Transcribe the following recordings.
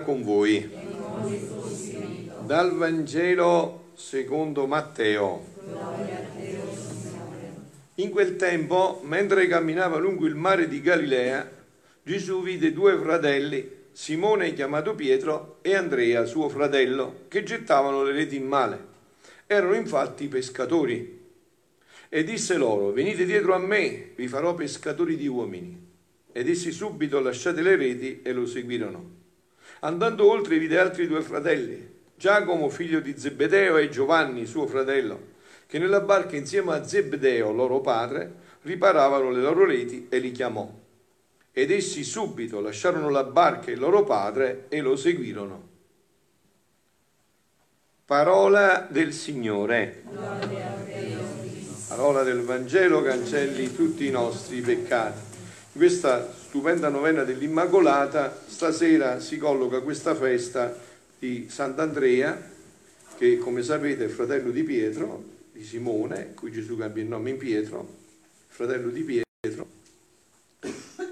Con voi. Dal Vangelo secondo Matteo. In quel tempo, mentre camminava lungo il mare di Galilea, Gesù vide due fratelli, Simone chiamato Pietro e Andrea, suo fratello, che gettavano le reti in male. Erano infatti pescatori. E disse loro, venite dietro a me, vi farò pescatori di uomini. Ed essi subito lasciate le reti e lo seguirono. Andando oltre vide altri due fratelli, Giacomo figlio di Zebedeo e Giovanni suo fratello, che nella barca insieme a Zebedeo loro padre riparavano le loro reti e li chiamò. Ed essi subito lasciarono la barca e il loro padre e lo seguirono. Parola del Signore. Parola del Vangelo cancelli tutti i nostri peccati. Questa stupenda novena dell'Immacolata stasera si colloca questa festa di Sant'Andrea, che come sapete è fratello di Pietro, di Simone, cui Gesù cambia il nome in Pietro, fratello di Pietro,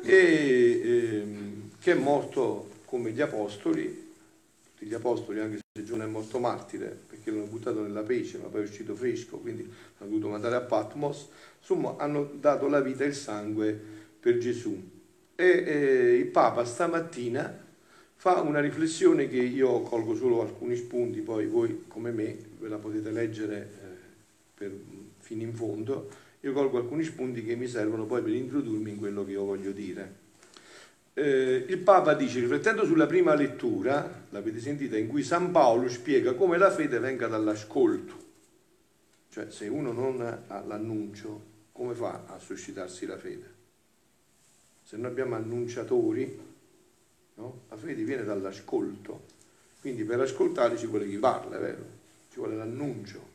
e ehm, che è morto come gli apostoli, tutti gli apostoli, anche se Giovanni è morto martire, perché l'hanno buttato nella pece, ma poi è uscito fresco, quindi l'hanno dovuto mandare a Patmos, insomma hanno dato la vita e il sangue per Gesù. E eh, il Papa stamattina fa una riflessione che io colgo solo alcuni spunti, poi voi come me ve la potete leggere eh, fino in fondo, io colgo alcuni spunti che mi servono poi per introdurmi in quello che io voglio dire. Eh, il Papa dice, riflettendo sulla prima lettura, l'avete sentita, in cui San Paolo spiega come la fede venga dall'ascolto, cioè se uno non ha l'annuncio, come fa a suscitarsi la fede? Se noi abbiamo annunciatori, No? La fede viene dall'ascolto, quindi per ascoltare ci vuole chi parla, è vero? Ci vuole l'annuncio.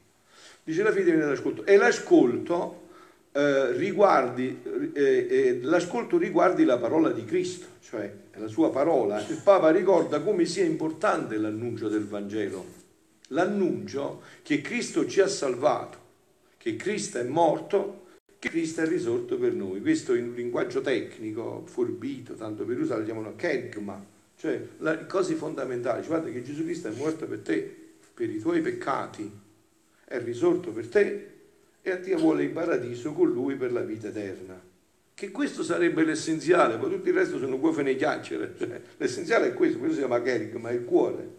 Dice la fede viene dall'ascolto e l'ascolto, eh, riguardi, eh, eh, l'ascolto riguardi la parola di Cristo, cioè la sua parola. Il Papa ricorda come sia importante l'annuncio del Vangelo, l'annuncio che Cristo ci ha salvato, che Cristo è morto che Cristo è risorto per noi. Questo in un linguaggio tecnico, forbito, tanto per usare, lo chiamano kergma, cioè la, cose fondamentali. Cioè, guarda che Gesù Cristo è morto per te, per i tuoi peccati, è risorto per te e a te vuole in paradiso con lui per la vita eterna. Che questo sarebbe l'essenziale, poi tutto il resto sono guofene chiacchiere. Cioè, l'essenziale è questo, questo si chiama kergma, è il cuore.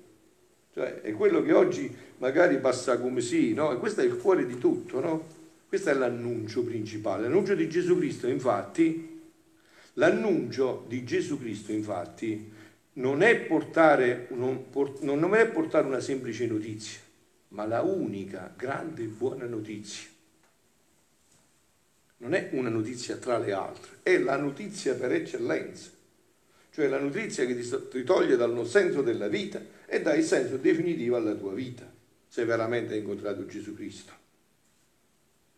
Cioè, è quello che oggi magari passa come sì, no? E questo è il cuore di tutto, no? Questo è l'annuncio principale. L'annuncio di Gesù Cristo, infatti, l'annuncio di Gesù Cristo, infatti, non è portare, non, non è portare una semplice notizia, ma la unica grande e buona notizia. Non è una notizia tra le altre, è la notizia per eccellenza, cioè la notizia che ti toglie dal senso della vita e dà il senso definitivo alla tua vita, se veramente hai incontrato Gesù Cristo.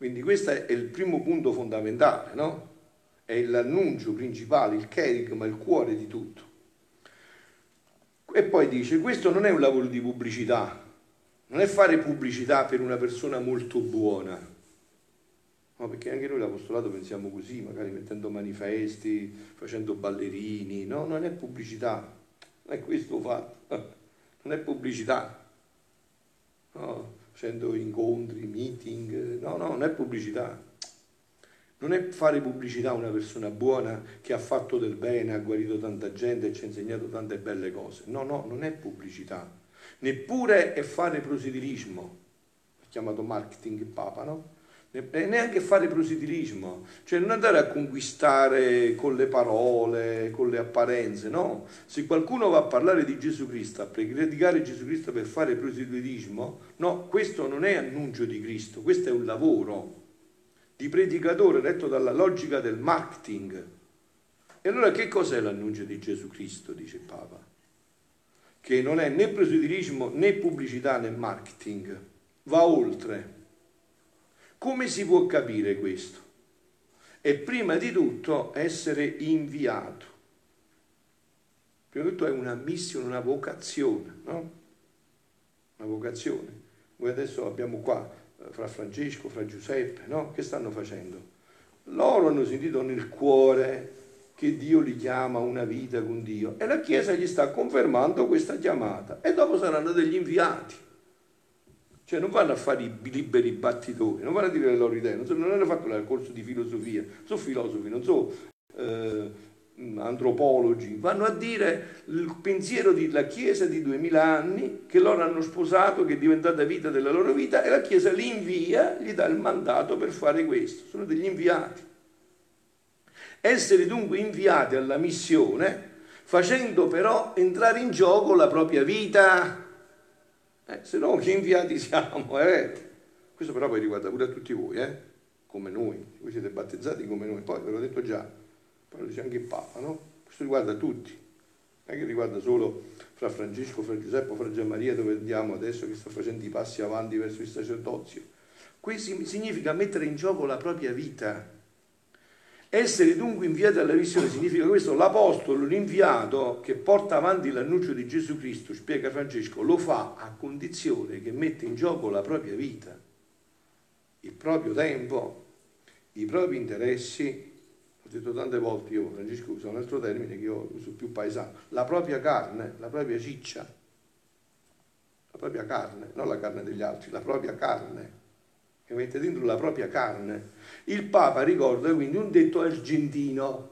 Quindi questo è il primo punto fondamentale, no? È l'annuncio principale, il kerigma, il cuore di tutto. E poi dice, questo non è un lavoro di pubblicità, non è fare pubblicità per una persona molto buona, no, perché anche noi l'apostolato pensiamo così, magari mettendo manifesti, facendo ballerini, no, non è pubblicità, non è questo fatto, non è pubblicità. No, facendo incontri, meeting, no, no, non è pubblicità. Non è fare pubblicità a una persona buona che ha fatto del bene, ha guarito tanta gente e ci ha insegnato tante belle cose. No, no, non è pubblicità. Neppure è fare proselitismo, chiamato marketing Papa, no? Neanche fare proselitismo, cioè non andare a conquistare con le parole, con le apparenze, no. Se qualcuno va a parlare di Gesù Cristo, a predicare Gesù Cristo per fare proselitismo, no, questo non è annuncio di Cristo, questo è un lavoro di predicatore retto dalla logica del marketing. E allora che cos'è l'annuncio di Gesù Cristo, dice il Papa? Che non è né proselitismo né pubblicità né marketing, va oltre come si può capire questo? E prima di tutto essere inviato. Prima di tutto è una missione, una vocazione, no? Una vocazione. Noi adesso abbiamo qua eh, fra Francesco, fra Giuseppe, no? Che stanno facendo? Loro hanno sentito nel cuore che Dio li chiama una vita con Dio e la Chiesa gli sta confermando questa chiamata e dopo saranno degli inviati. Cioè non vanno a fare i liberi battitori, non vanno a dire le loro idee, non, so, non hanno fatto il corso di filosofia, sono filosofi, non so eh, antropologi, vanno a dire il pensiero della Chiesa di duemila anni che loro hanno sposato, che è diventata vita della loro vita e la Chiesa li invia, gli dà il mandato per fare questo, sono degli inviati. Essere dunque inviati alla missione facendo però entrare in gioco la propria vita. Eh, se no che inviati siamo, è vero. Questo però poi riguarda pure a tutti voi, eh? come noi, voi siete battezzati come noi, poi ve l'ho detto già, poi lo dice anche il Papa, no? Questo riguarda tutti, non è che riguarda solo fra Francesco, fra Giuseppe, fra Gianmaria dove andiamo adesso che sta facendo i passi avanti verso il sacerdozio. Questo significa mettere in gioco la propria vita essere dunque inviati alla missione significa questo, l'apostolo, l'inviato che porta avanti l'annuncio di Gesù Cristo, spiega Francesco, lo fa a condizione che mette in gioco la propria vita, il proprio tempo, i propri interessi. Ho detto tante volte, io Francesco usa un altro termine che io uso più paesano, la propria carne, la propria ciccia, la propria carne, non la carne degli altri, la propria carne che mette dentro la propria carne. Il Papa ricorda quindi un detto argentino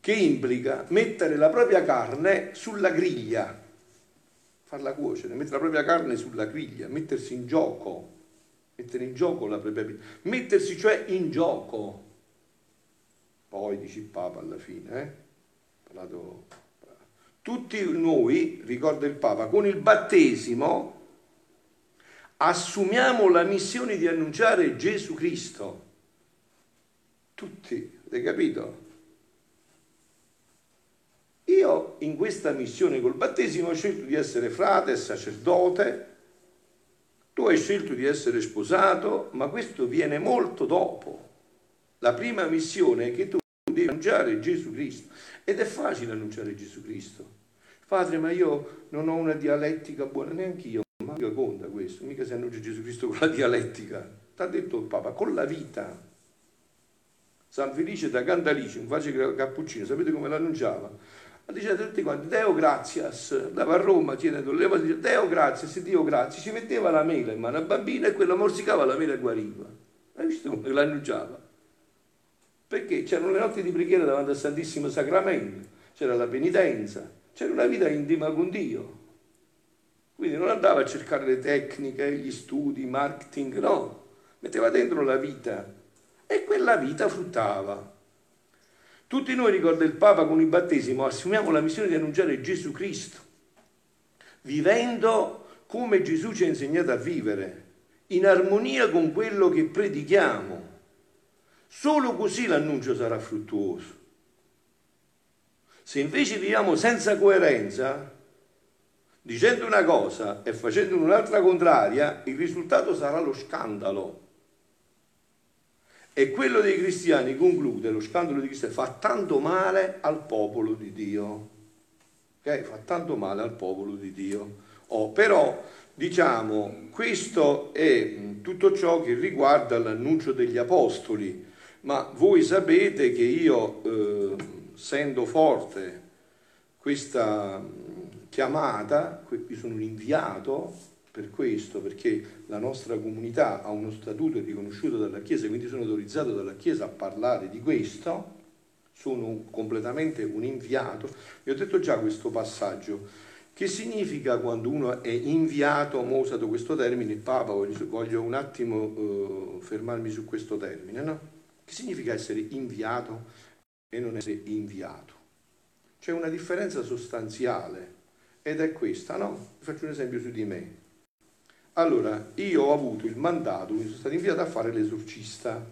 che implica mettere la propria carne sulla griglia, farla cuocere, mettere la propria carne sulla griglia, mettersi in gioco, mettere in gioco la propria vita, mettersi cioè in gioco. Poi dice il Papa alla fine, eh? Parlato... Tutti noi, ricorda il Papa, con il battesimo assumiamo la missione di annunciare Gesù Cristo. Tutti, avete capito? Io in questa missione col battesimo ho scelto di essere frate, sacerdote, tu hai scelto di essere sposato, ma questo viene molto dopo. La prima missione è che tu devi annunciare Gesù Cristo. Ed è facile annunciare Gesù Cristo. Padre, ma io non ho una dialettica buona, neanche io ma mica conta questo, mica si annuncia Gesù Cristo con la dialettica. T'ha detto il Papa, con la vita. San Felice da Cantalice, un face cappuccino, sapete come l'annunciava? Diceva tutti quanti, Deo grazias, andava a Roma, tiene leva, dice, Deo grazias, Dio grazie, ci metteva la mela in mano al bambino e quello morsicava la mela e guariva. Hai visto come l'annunciava? Perché c'erano le notti di preghiera davanti al Santissimo Sacramento, c'era la penitenza, c'era una vita intima con Dio. Quindi non andava a cercare le tecniche, gli studi, marketing, no, metteva dentro la vita e quella vita fruttava. Tutti noi, ricorda il Papa con il battesimo, assumiamo la missione di annunciare Gesù Cristo, vivendo come Gesù ci ha insegnato a vivere, in armonia con quello che predichiamo. Solo così l'annuncio sarà fruttuoso. Se invece viviamo senza coerenza, dicendo una cosa e facendo un'altra contraria, il risultato sarà lo scandalo. E quello dei cristiani conclude, lo scandalo dei cristiani fa tanto male al popolo di Dio. Ok? Fa tanto male al popolo di Dio. Oh, però, diciamo, questo è tutto ciò che riguarda l'annuncio degli apostoli. Ma voi sapete che io, eh, essendo forte questa chiamata, qui sono un inviato per questo, perché la nostra comunità ha uno statuto riconosciuto dalla Chiesa, quindi sono autorizzato dalla Chiesa a parlare di questo, sono completamente un inviato. Vi ho detto già questo passaggio. Che significa quando uno è inviato? Ho usato questo termine, il Papa, voglio un attimo eh, fermarmi su questo termine, no? Che significa essere inviato e non essere inviato? C'è una differenza sostanziale ed è questa, no? Vi faccio un esempio su di me. Allora, io ho avuto il mandato, mi sono stato inviato a fare l'esorcista.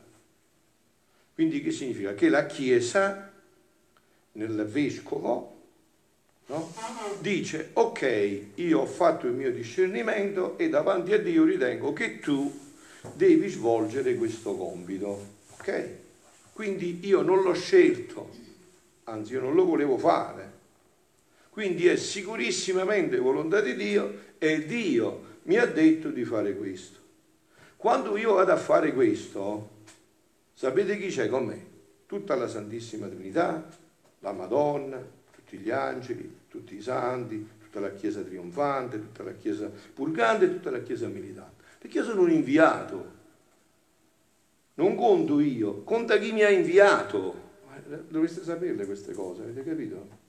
Quindi che significa? Che la Chiesa, nel vescovo, no? dice, ok, io ho fatto il mio discernimento e davanti a Dio ritengo che tu devi svolgere questo compito. Ok? Quindi io non l'ho scelto, anzi io non lo volevo fare quindi è sicurissimamente volontà di Dio e Dio mi ha detto di fare questo. Quando io vado a fare questo, sapete chi c'è con me? tutta la Santissima Trinità, la Madonna, tutti gli angeli, tutti i santi, tutta la Chiesa trionfante, tutta la Chiesa purgante tutta la Chiesa militante. Perché io sono un inviato. Non conto io, conta chi mi ha inviato. Dovreste saperle queste cose, avete capito?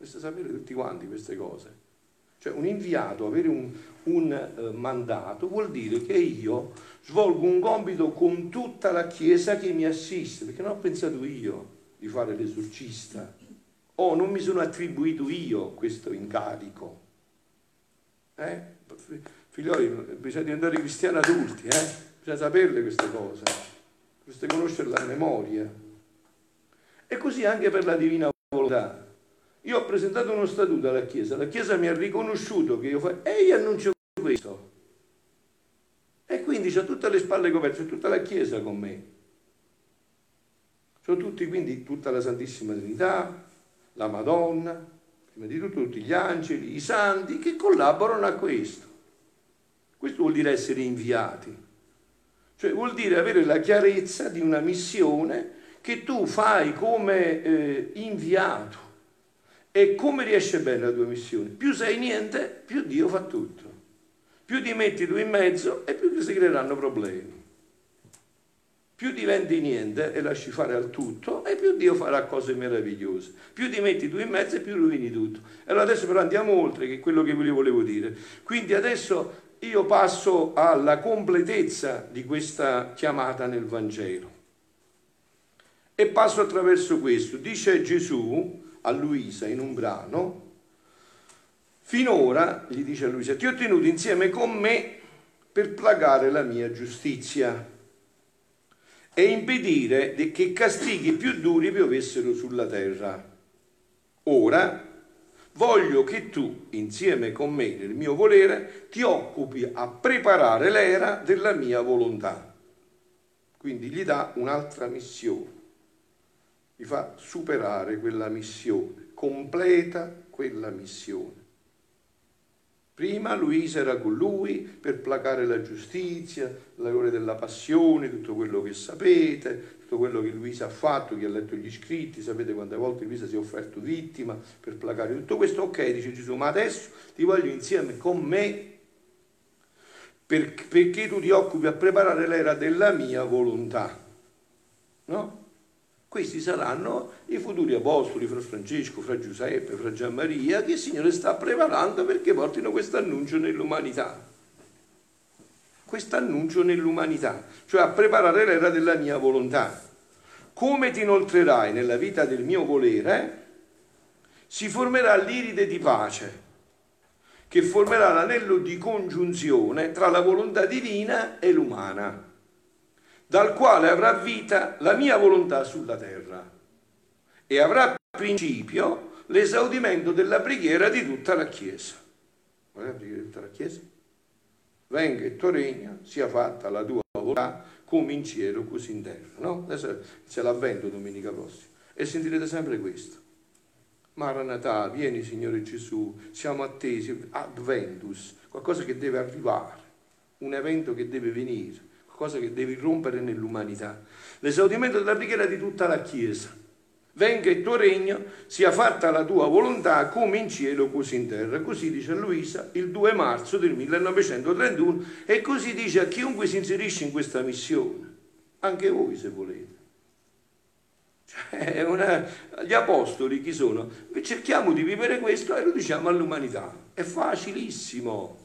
Dovreste sapere tutti quanti queste cose. Cioè un inviato, avere un, un eh, mandato, vuol dire che io svolgo un compito con tutta la Chiesa che mi assiste, perché non ho pensato io di fare l'esorcista, o non mi sono attribuito io questo incarico. Eh? Figlioli, bisogna diventare cristiani adulti, eh? bisogna saperle queste cose, bisogna conoscerle a memoria. E così anche per la divina volontà. Io ho presentato uno statuto alla Chiesa, la Chiesa mi ha riconosciuto che io faccio, e io annuncio questo. E quindi c'ho tutte le spalle coperte, c'è tutta la Chiesa con me. Sono tutti, quindi, tutta la Santissima Trinità, la Madonna, prima di tutto tutti gli angeli, i santi che collaborano a questo. Questo vuol dire essere inviati, cioè vuol dire avere la chiarezza di una missione che tu fai come eh, inviato. E come riesce bene la tua missione? Più sei niente, più Dio fa tutto. Più ti metti tu in mezzo e più ti si creeranno problemi. Più diventi niente e lasci fare al tutto e più Dio farà cose meravigliose. Più ti metti tu in mezzo e più rovini tutto. E allora adesso però andiamo oltre che quello che vi volevo dire. Quindi adesso io passo alla completezza di questa chiamata nel Vangelo. E passo attraverso questo. Dice Gesù, a Luisa in un brano, finora, gli dice a Luisa, ti ho tenuto insieme con me per placare la mia giustizia e impedire che castighi più duri piovessero sulla terra. Ora voglio che tu, insieme con me nel mio volere, ti occupi a preparare l'era della mia volontà. Quindi gli dà un'altra missione gli fa superare quella missione, completa quella missione. Prima Luisa era con lui per placare la giustizia, l'amore della passione, tutto quello che sapete, tutto quello che Luisa ha fatto, chi ha letto gli scritti, sapete quante volte Luisa si è offerto vittima per placare tutto questo. Ok, dice Gesù, ma adesso ti voglio insieme con me perché tu ti occupi a preparare l'era della mia volontà. No? Questi saranno i futuri apostoli, fra Francesco, fra Giuseppe, fra Gianmaria, che il Signore sta preparando perché portino questo annuncio nell'umanità. Questo annuncio nell'umanità, cioè a preparare l'era della mia volontà. Come ti inoltrerai nella vita del mio volere, si formerà l'iride di pace, che formerà l'anello di congiunzione tra la volontà divina e l'umana dal quale avrà vita la mia volontà sulla terra e avrà principio l'esaudimento della preghiera di tutta la Chiesa. Qual è la preghiera di tutta la Chiesa? Venga il tuo regno, sia fatta la tua volontà come in cielo così in terra. No? Adesso c'è l'avvento domenica prossima e sentirete sempre questo. Maranatà, vieni Signore Gesù, siamo attesi, adventus, qualcosa che deve arrivare, un evento che deve venire cosa che devi rompere nell'umanità. L'esaudimento della preghiera di tutta la Chiesa. Venga il tuo regno, sia fatta la tua volontà come in cielo così in terra. Così dice Luisa il 2 marzo del 1931 e così dice a chiunque si inserisce in questa missione, anche voi se volete. Cioè, una... gli apostoli chi sono? Cerchiamo di vivere questo e lo diciamo all'umanità. È facilissimo.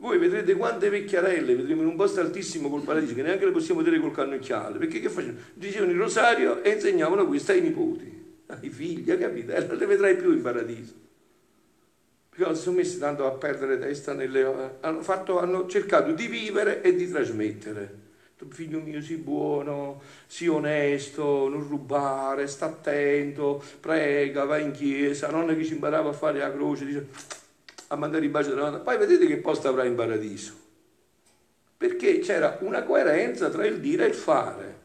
Voi vedrete quante vecchiarelle vedremo in un posto altissimo col paradiso che neanche le possiamo vedere col cannocchiale. Perché che facevano? Dicevano il rosario e insegnavano questo ai nipoti, ai figli, capito? E non le vedrai più in paradiso. Perché non si sono messi tanto a perdere testa nelle... Hanno, fatto, hanno cercato di vivere e di trasmettere. Figlio mio, sii buono, sii onesto, non rubare, sta attento, prega, vai in chiesa. Nonna che ci imparava a fare la croce, dice a mandare i baci della donna, poi vedete che posto avrà in paradiso. Perché c'era una coerenza tra il dire e il fare.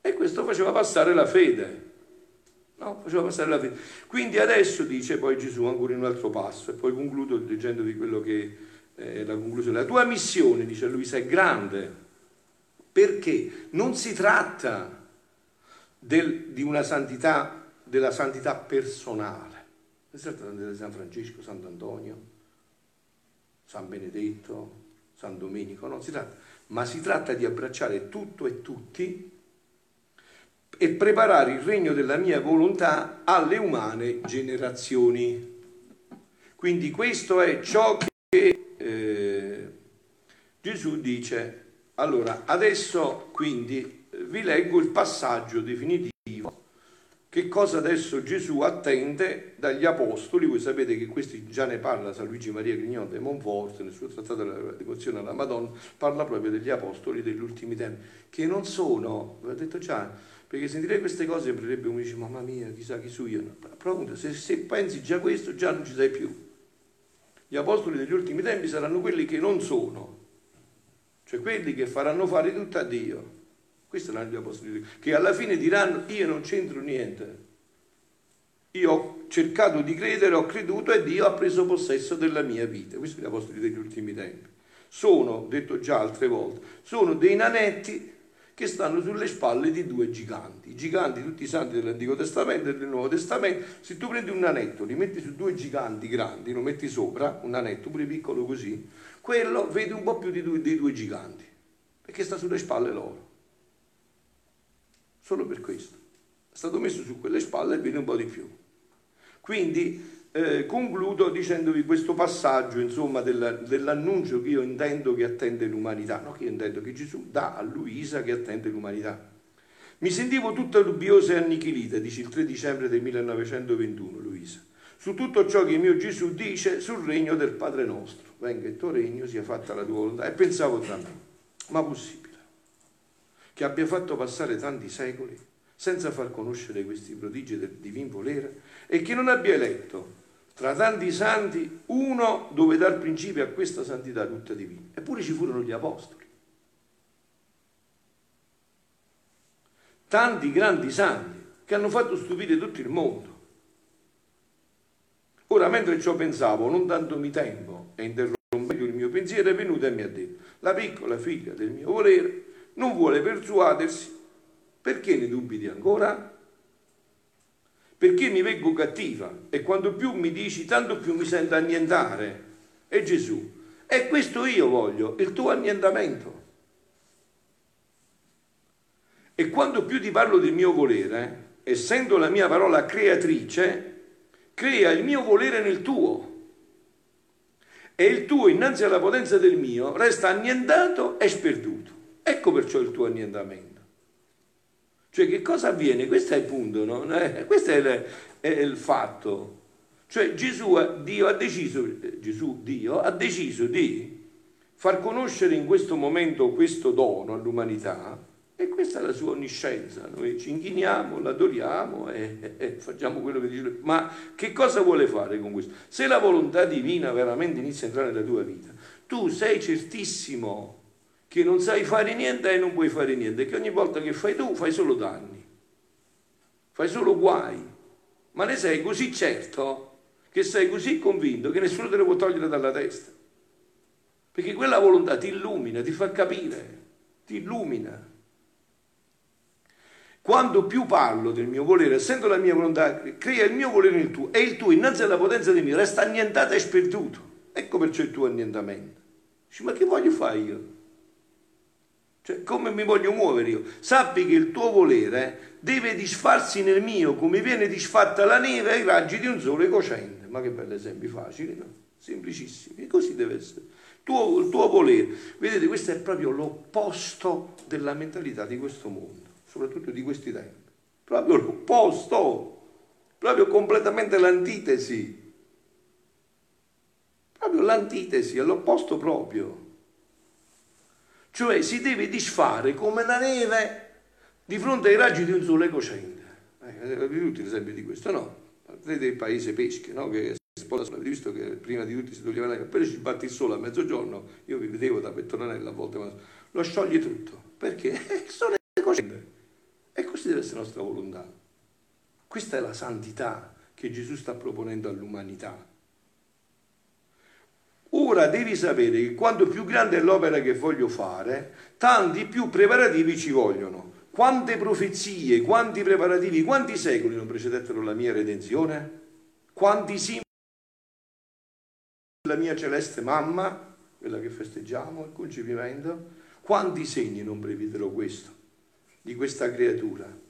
E questo faceva passare la fede. No? Faceva passare la fede. Quindi adesso dice poi Gesù ancora in un altro passo, e poi concludo leggendovi quello che è la conclusione. La tua missione, dice Luisa, è grande, perché non si tratta del, di una santità, della santità personale. Di San Francesco, Sant'Antonio, San Benedetto, San Domenico, non si tratta, ma si tratta di abbracciare tutto e tutti e preparare il regno della mia volontà alle umane generazioni. Quindi questo è ciò che eh, Gesù dice. Allora, adesso quindi vi leggo il passaggio definitivo. Che cosa adesso Gesù attende dagli apostoli? Voi sapete che questi già ne parla San Luigi Maria Grignon de Montfort nel suo trattato della devozione alla Madonna, parla proprio degli apostoli degli ultimi tempi, che non sono, vi ho detto già, perché sentire queste cose sembrerebbe uno dice, mamma mia, chissà chi sono io. Però se, se pensi già questo, già non ci sei più. Gli apostoli degli ultimi tempi saranno quelli che non sono, cioè quelli che faranno fare tutto a Dio. Questi saranno gli apostoli, che alla fine diranno io non c'entro niente. Io ho cercato di credere, ho creduto e Dio ha preso possesso della mia vita. Questi sono gli apostoli degli ultimi tempi. Sono, detto già altre volte, sono dei nanetti che stanno sulle spalle di due giganti. I giganti, tutti i santi dell'Antico Testamento e del Nuovo Testamento, se tu prendi un nanetto, li metti su due giganti grandi, lo metti sopra, un nanetto pure piccolo così, quello vede un po' più di due, dei due giganti, perché sta sulle spalle loro. Solo per questo. È stato messo su quelle spalle e vede un po' di più. Quindi eh, concludo dicendovi questo passaggio insomma, della, dell'annuncio che io intendo che attende l'umanità, no? che io intendo che Gesù dà a Luisa che attende l'umanità. Mi sentivo tutta dubbiosa e annichilita, dice il 3 dicembre del 1921 Luisa, su tutto ciò che mio Gesù dice sul regno del Padre nostro. Venga il tuo regno, sia fatta la tua volontà. E pensavo tra me, ma possibile che abbia fatto passare tanti secoli senza far conoscere questi prodigi del divin volere e che non abbia eletto tra tanti santi uno dove dar principio a questa santità tutta divina. Eppure ci furono gli apostoli. Tanti grandi santi che hanno fatto stupire tutto il mondo. Ora, mentre ciò pensavo, non dandomi tempo e interrompendo il mio pensiero, è venuta e mi ha detto, la piccola figlia del mio volere non vuole persuadersi, perché ne dubiti ancora? perché mi vengo cattiva e quanto più mi dici tanto più mi sento annientare. È Gesù. E questo io voglio, il tuo annientamento. E quanto più ti parlo del mio volere, essendo la mia parola creatrice, crea il mio volere nel tuo. E il tuo innanzi alla potenza del mio resta annientato e sperduto. Ecco perciò il tuo annientamento. Cioè che cosa avviene? Questo è il punto, no? Eh, questo è il, è il fatto. Cioè Gesù, Dio ha deciso, Gesù, Dio, ha deciso di far conoscere in questo momento questo dono all'umanità e questa è la sua onniscienza. Noi ci inchiniamo, l'adoriamo e, e, facciamo quello che dice. Ma che cosa vuole fare con questo? Se la volontà divina veramente inizia a entrare nella tua vita, tu sei certissimo che non sai fare niente e non puoi fare niente, che ogni volta che fai tu fai solo danni, fai solo guai, ma ne sei così certo che sei così convinto che nessuno te lo può togliere dalla testa. Perché quella volontà ti illumina, ti fa capire, ti illumina. Quando più parlo del mio volere, essendo la mia volontà, crea il mio volere nel tuo, e il tuo innanzi alla potenza del mio resta annientato e sperduto. Ecco perciò il tuo annientamento. Dici, ma che voglio fare io? Cioè, come mi voglio muovere io? Sappi che il tuo volere deve disfarsi nel mio, come viene disfatta la neve ai raggi di un sole cocente. Ma che belli esempi facili, no? Semplicissimi. E così deve essere. Tuo, il tuo volere. Vedete, questo è proprio l'opposto della mentalità di questo mondo, soprattutto di questi tempi. Proprio l'opposto, proprio completamente l'antitesi. Proprio l'antitesi, è l'opposto proprio cioè si deve disfare come la neve di fronte ai raggi di un sole cocente. Eh, tutti l'esempio di questo, no? Vedete il paese pesche, no? Che avete visto che prima di tutti si toglieva la neve, appena ci batte il sole a mezzogiorno, io vi vedevo da pettonanella a volte, ma lo scioglie tutto. Perché? Il sole è cocente. E così deve essere la nostra volontà. Questa è la santità che Gesù sta proponendo all'umanità. Ora devi sapere che quanto più grande è l'opera che voglio fare, tanti più preparativi ci vogliono. Quante profezie, quanti preparativi, quanti secoli non precedettero la mia redenzione? Quanti simboli della mia celeste mamma, quella che festeggiamo, il concepimento? Quanti segni non previdero questo, di questa creatura?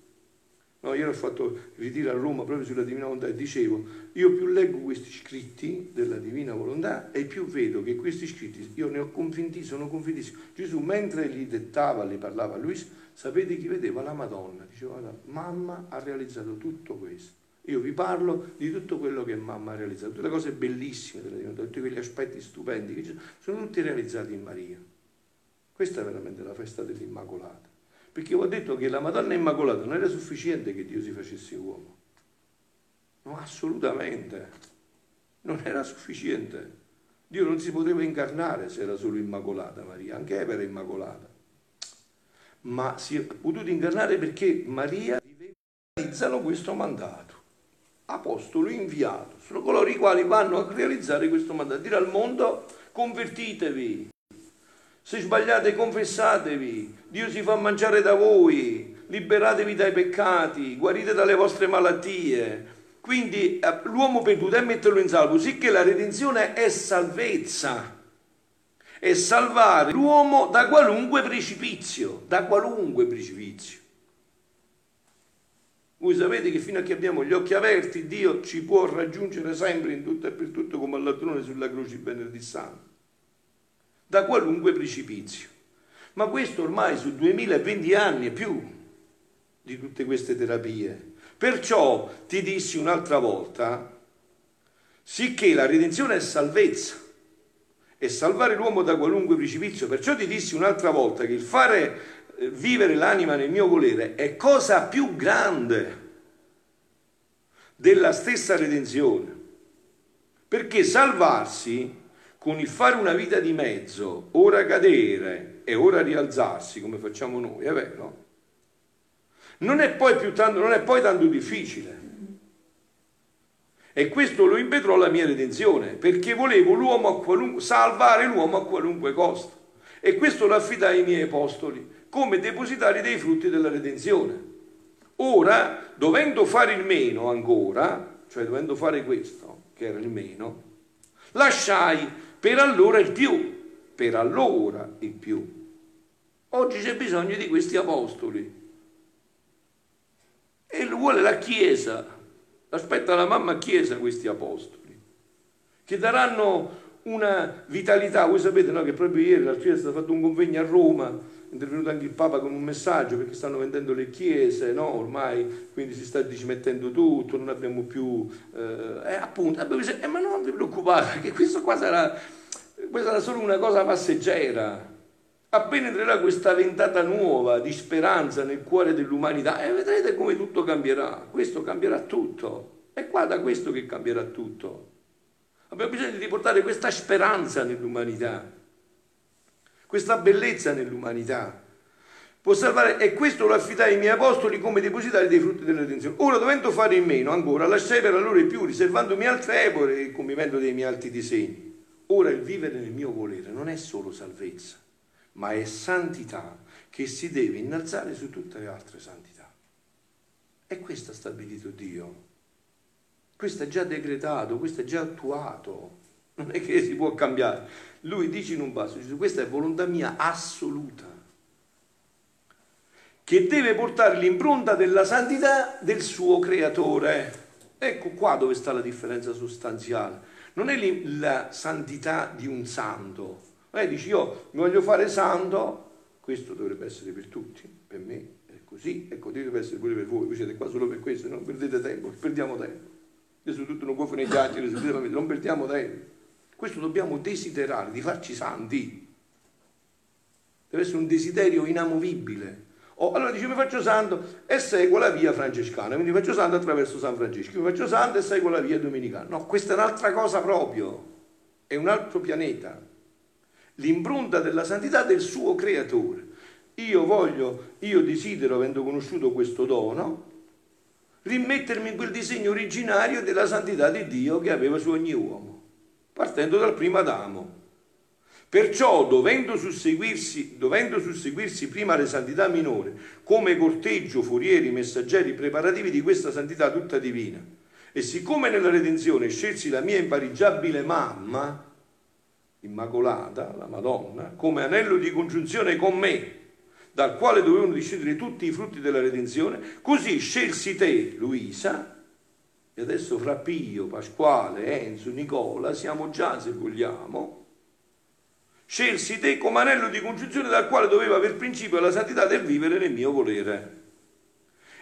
No, io ho fatto ritiro a Roma proprio sulla Divina Volontà e dicevo, io più leggo questi scritti della Divina Volontà e più vedo che questi scritti, io ne ho convinti, sono convintissimo. Gesù mentre gli dettava, gli parlava a lui, sapete chi vedeva? La Madonna. Diceva, mamma ha realizzato tutto questo. Io vi parlo di tutto quello che mamma ha realizzato, tutte le cose bellissime della Divina Volontà, tutti quegli aspetti stupendi che sono tutti realizzati in Maria. Questa è veramente la festa dell'Immacolata. Perché ho detto che la Madonna Immacolata non era sufficiente che Dio si facesse uomo. No, assolutamente. Non era sufficiente. Dio non si poteva incarnare se era solo Immacolata Maria, anche Eva era Immacolata. Ma si è potuto incarnare perché Maria realizzano questo mandato. Apostolo inviato, sono coloro i quali vanno a realizzare questo mandato, dire al mondo convertitevi, se sbagliate confessatevi, Dio si fa mangiare da voi, liberatevi dai peccati, guarite dalle vostre malattie. Quindi eh, l'uomo perduto è metterlo in salvo, sicché la redenzione è salvezza, è salvare l'uomo da qualunque precipizio, da qualunque precipizio. Voi sapete che fino a che abbiamo gli occhi aperti Dio ci può raggiungere sempre in tutto e per tutto come all'altrone sulla croce venerdì santo da qualunque precipizio. Ma questo ormai su 2020 anni e più di tutte queste terapie. Perciò ti dissi un'altra volta, sicché la redenzione è salvezza, è salvare l'uomo da qualunque precipizio. Perciò ti dissi un'altra volta che il fare eh, vivere l'anima nel mio volere è cosa più grande della stessa redenzione. Perché salvarsi con il fare una vita di mezzo, ora cadere e ora rialzarsi, come facciamo noi, è vero? Non è poi, più tanto, non è poi tanto difficile. E questo lo impetrò la mia redenzione, perché volevo l'uomo salvare l'uomo a qualunque costo. E questo lo affidai ai miei apostoli come depositari dei frutti della redenzione. Ora, dovendo fare il meno ancora, cioè dovendo fare questo, che era il meno, lasciai per allora il più, per allora il più. Oggi c'è bisogno di questi apostoli. E lo vuole la Chiesa, aspetta la mamma Chiesa questi apostoli, che daranno una vitalità. Voi sapete no, che proprio ieri la Chiesa ha fatto un convegno a Roma, è intervenuto anche il Papa con un messaggio perché stanno vendendo le chiese, no? ormai quindi si sta dismettendo tutto, non abbiamo più... Eh, eh, appunto, abbiamo detto, eh, ma non vi preoccupate, che questo qua sarà, questa sarà solo una cosa passeggera. Appena entrerà questa ventata nuova di speranza nel cuore dell'umanità, e eh, vedrete come tutto cambierà. Questo cambierà tutto. È qua da questo che cambierà tutto. Abbiamo bisogno di portare questa speranza nell'umanità questa bellezza nell'umanità. Può salvare, e questo lo affidai ai miei apostoli come depositari dei frutti della redenzione. Ora, dovendo fare in meno ancora, lasciai per allora più, riservandomi altre epore e il compimento dei miei alti disegni. Ora il vivere nel mio volere non è solo salvezza, ma è santità che si deve innalzare su tutte le altre santità. E questo ha stabilito Dio. Questo è già decretato, questo è già attuato. Non è che si può cambiare. Lui dice in un passo, dice, questa è volontà mia assoluta, che deve portare l'impronta della santità del suo creatore. Ecco qua dove sta la differenza sostanziale. Non è la santità di un santo. Lei dice io voglio fare santo, questo dovrebbe essere per tutti, per me è così, ecco deve essere pure per voi, voi siete qua solo per questo, non perdete tempo, perdiamo tempo. Gesù tutto non può fare i chiacchiere, non perdiamo tempo. Questo dobbiamo desiderare di farci santi. Deve essere un desiderio inamovibile. Oh, allora dice mi faccio santo e seguo la via francescana, quindi faccio santo attraverso San Francesco, mi faccio santo e seguo la via domenicana. No, questa è un'altra cosa proprio, è un altro pianeta. L'impronta della santità del suo creatore. Io voglio, io desidero, avendo conosciuto questo dono, rimettermi in quel disegno originario della santità di Dio che aveva su ogni uomo partendo dal primo Adamo. Perciò, dovendo susseguirsi, dovendo susseguirsi prima le santità minori, come corteggio, forieri, messaggeri, preparativi di questa santità tutta divina, e siccome nella redenzione scelsi la mia imparigiabile mamma, immacolata, la Madonna, come anello di congiunzione con me, dal quale dovevano discendere tutti i frutti della redenzione, così scelsi te, Luisa, e adesso fra Pio, Pasquale, Enzo, Nicola, siamo già, se vogliamo, Scelsi te come anello di congiunzione dal quale doveva aver principio la santità del vivere nel mio volere.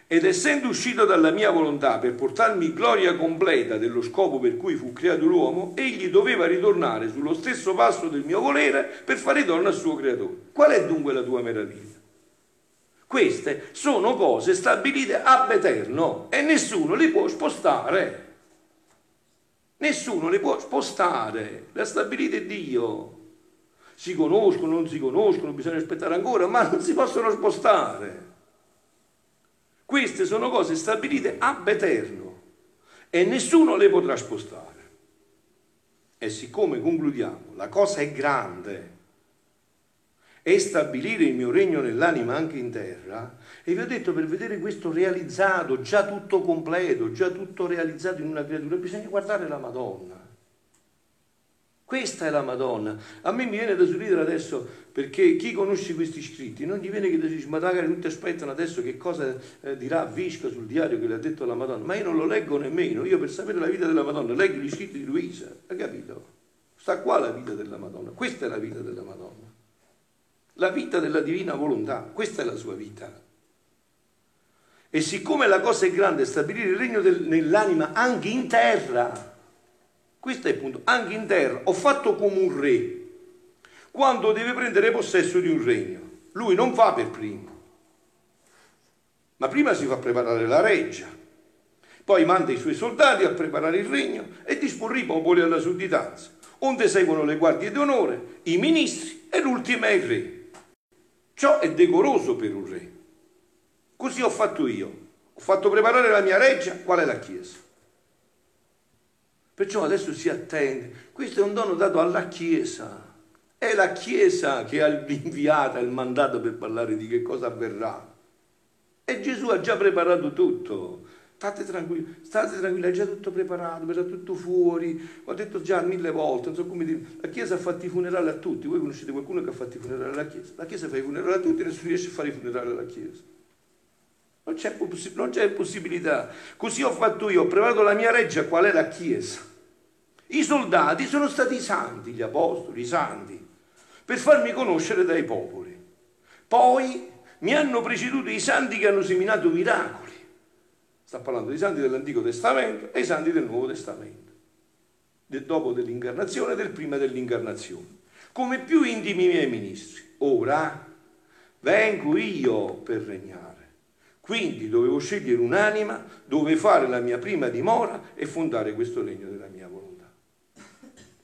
Ed essendo uscito dalla mia volontà per portarmi gloria completa dello scopo per cui fu creato l'uomo, egli doveva ritornare sullo stesso passo del mio volere per fare donna al suo creatore. Qual è dunque la tua meraviglia? Queste sono cose stabilite ab eterno e nessuno le può spostare. Nessuno le può spostare, le ha stabilite Dio si conoscono, non si conoscono, bisogna aspettare ancora, ma non si possono spostare. Queste sono cose stabilite ab eterno e nessuno le potrà spostare. E siccome concludiamo, la cosa è grande, è stabilire il mio regno nell'anima anche in terra, e vi ho detto per vedere questo realizzato, già tutto completo, già tutto realizzato in una creatura, bisogna guardare la Madonna. Questa è la Madonna. A me mi viene da sorridere adesso perché chi conosce questi scritti non gli viene che dice, ma magari tutti aspettano adesso che cosa eh, dirà Visca sul diario che le ha detto la Madonna. Ma io non lo leggo nemmeno. Io per sapere la vita della Madonna leggo gli scritti di Luisa. Hai capito? Sta qua la vita della Madonna. Questa è la vita della Madonna. La vita della divina volontà. Questa è la sua vita. E siccome la cosa è grande, stabilire il regno del, nell'anima anche in terra questo è il punto. Anche in terra ho fatto come un re quando deve prendere possesso di un regno. Lui non va per primo, ma prima si fa preparare la reggia, poi manda i suoi soldati a preparare il regno e disporre i popoli alla sudditanza, onde seguono le guardie d'onore, i ministri e l'ultimo è il re. Ciò è decoroso per un re. Così ho fatto io. Ho fatto preparare la mia reggia, qual è la Chiesa? Perciò adesso si attende. Questo è un dono dato alla Chiesa. È la Chiesa che ha l'inviata, il mandato per parlare di che cosa avverrà. E Gesù ha già preparato tutto. State tranquilli, state tranquilli, è già tutto preparato, verrà tutto fuori. Ho detto già mille volte, non so come dire, la Chiesa ha fatto i funerali a tutti. Voi conoscete qualcuno che ha fatto i funerali alla Chiesa? La Chiesa fa i funerali a tutti e nessuno riesce a fare i funerali alla Chiesa. Non c'è, non c'è possibilità. Così ho fatto io, ho preparato la mia reggia, qual è la Chiesa. I soldati sono stati i santi, gli apostoli, i santi, per farmi conoscere dai popoli. Poi mi hanno preceduto i santi che hanno seminato miracoli. Sta parlando dei santi dell'Antico Testamento e i santi del Nuovo Testamento, del dopo dell'incarnazione e del prima dell'incarnazione, come più intimi miei ministri. Ora vengo io per regnare. Quindi dovevo scegliere un'anima dove fare la mia prima dimora e fondare questo regno della mia volontà.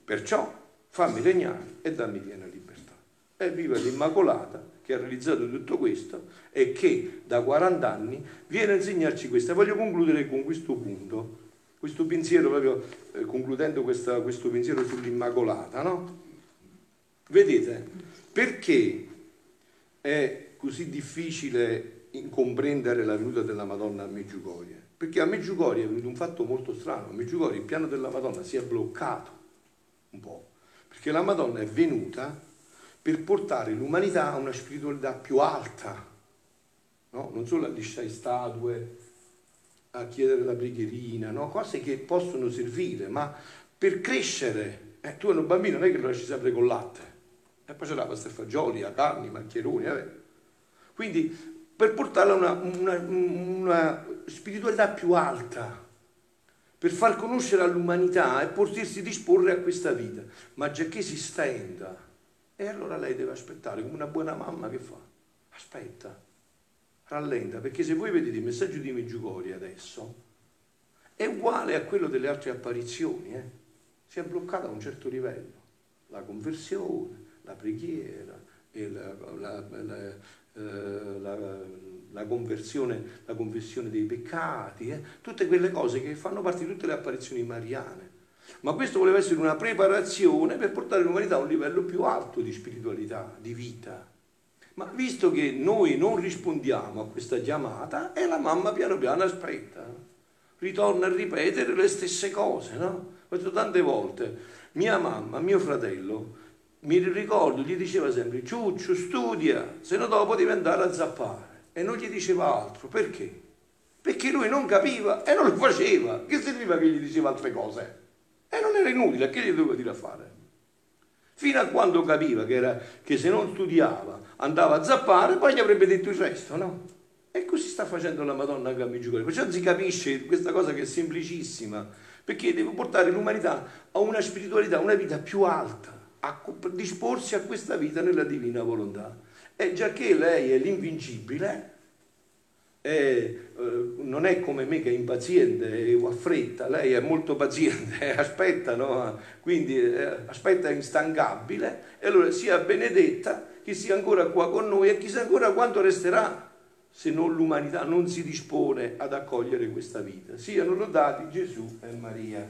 Perciò fammi regnare e dammi piena libertà. E viva l'Immacolata che ha realizzato tutto questo e che da 40 anni viene a insegnarci questo. E voglio concludere con questo punto, questo pensiero, proprio eh, concludendo questa, questo pensiero sull'Immacolata, no? Vedete, perché è così difficile comprendere la venuta della Madonna a Meggiugorie. Perché a Meggiugorie è venuto un fatto molto strano, a Meggiugorie il piano della Madonna si è bloccato un po', perché la Madonna è venuta per portare l'umanità a una spiritualità più alta, no? non solo a lisciare statue, a chiedere la preghierina, no? cose che possono servire, ma per crescere. Eh, tu hai un bambino non è che lo lasci sempre con latte, e poi c'è la pasta e fagioli, la carne, i maccheroni, eh. quindi per portarla a una, una, una spiritualità più alta, per far conoscere all'umanità e potersi disporre a questa vita. Ma già che si stenda, e allora lei deve aspettare, come una buona mamma che fa. Aspetta, rallenta, perché se voi vedete il messaggio di Meggiugori adesso, è uguale a quello delle altre apparizioni, eh? si è bloccato a un certo livello. La conversione, la preghiera, la, la, la, eh, la, la, conversione, la confessione dei peccati, eh? tutte quelle cose che fanno parte di tutte le apparizioni mariane. Ma questo voleva essere una preparazione per portare l'umanità a un livello più alto di spiritualità, di vita. Ma visto che noi non rispondiamo a questa chiamata, e la mamma piano piano aspetta, ritorna a ripetere le stesse cose, no? Ho detto tante volte, mia mamma, mio fratello, mi ricordo, gli diceva sempre, Ciuccio, studia, se no dopo devi andare a zappare. E non gli diceva altro, perché? Perché lui non capiva e non lo faceva. Che serviva che gli diceva altre cose? E non era inutile, che gli doveva dire a fare? Fino a quando capiva che, era, che se non studiava andava a zappare, poi gli avrebbe detto il resto, no? E così sta facendo la Madonna anche a Meggiugorje. Perciò si capisce questa cosa che è semplicissima, perché deve portare l'umanità a una spiritualità, a una vita più alta, a disporsi a questa vita nella divina volontà. E già che lei è l'invincibile, è, eh, non è come me che è impaziente o ha fretta, lei è molto paziente, aspetta, no? quindi eh, aspetta instancabile, e allora sia benedetta che sia ancora qua con noi e chissà ancora quanto resterà se non l'umanità non si dispone ad accogliere questa vita. Siano lodati Gesù e Maria.